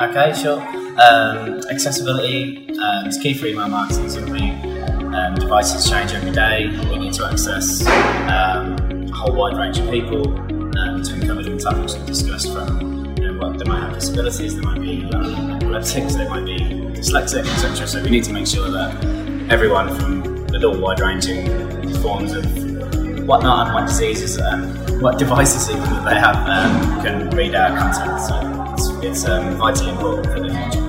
Okay, sure. Um, accessibility um, is key for email marketing. Simply, um, devices change every day. We need to access um, a whole wide range of people um, to encover the topics we discussed from you know, what they might have disabilities, they might be um, epileptics, they might be dyslexic, etc. So we need to make sure that everyone from the all wide ranging forms of whatnot and what diseases, um, what devices even that they have can read our content. So it's um, vitally important for the future.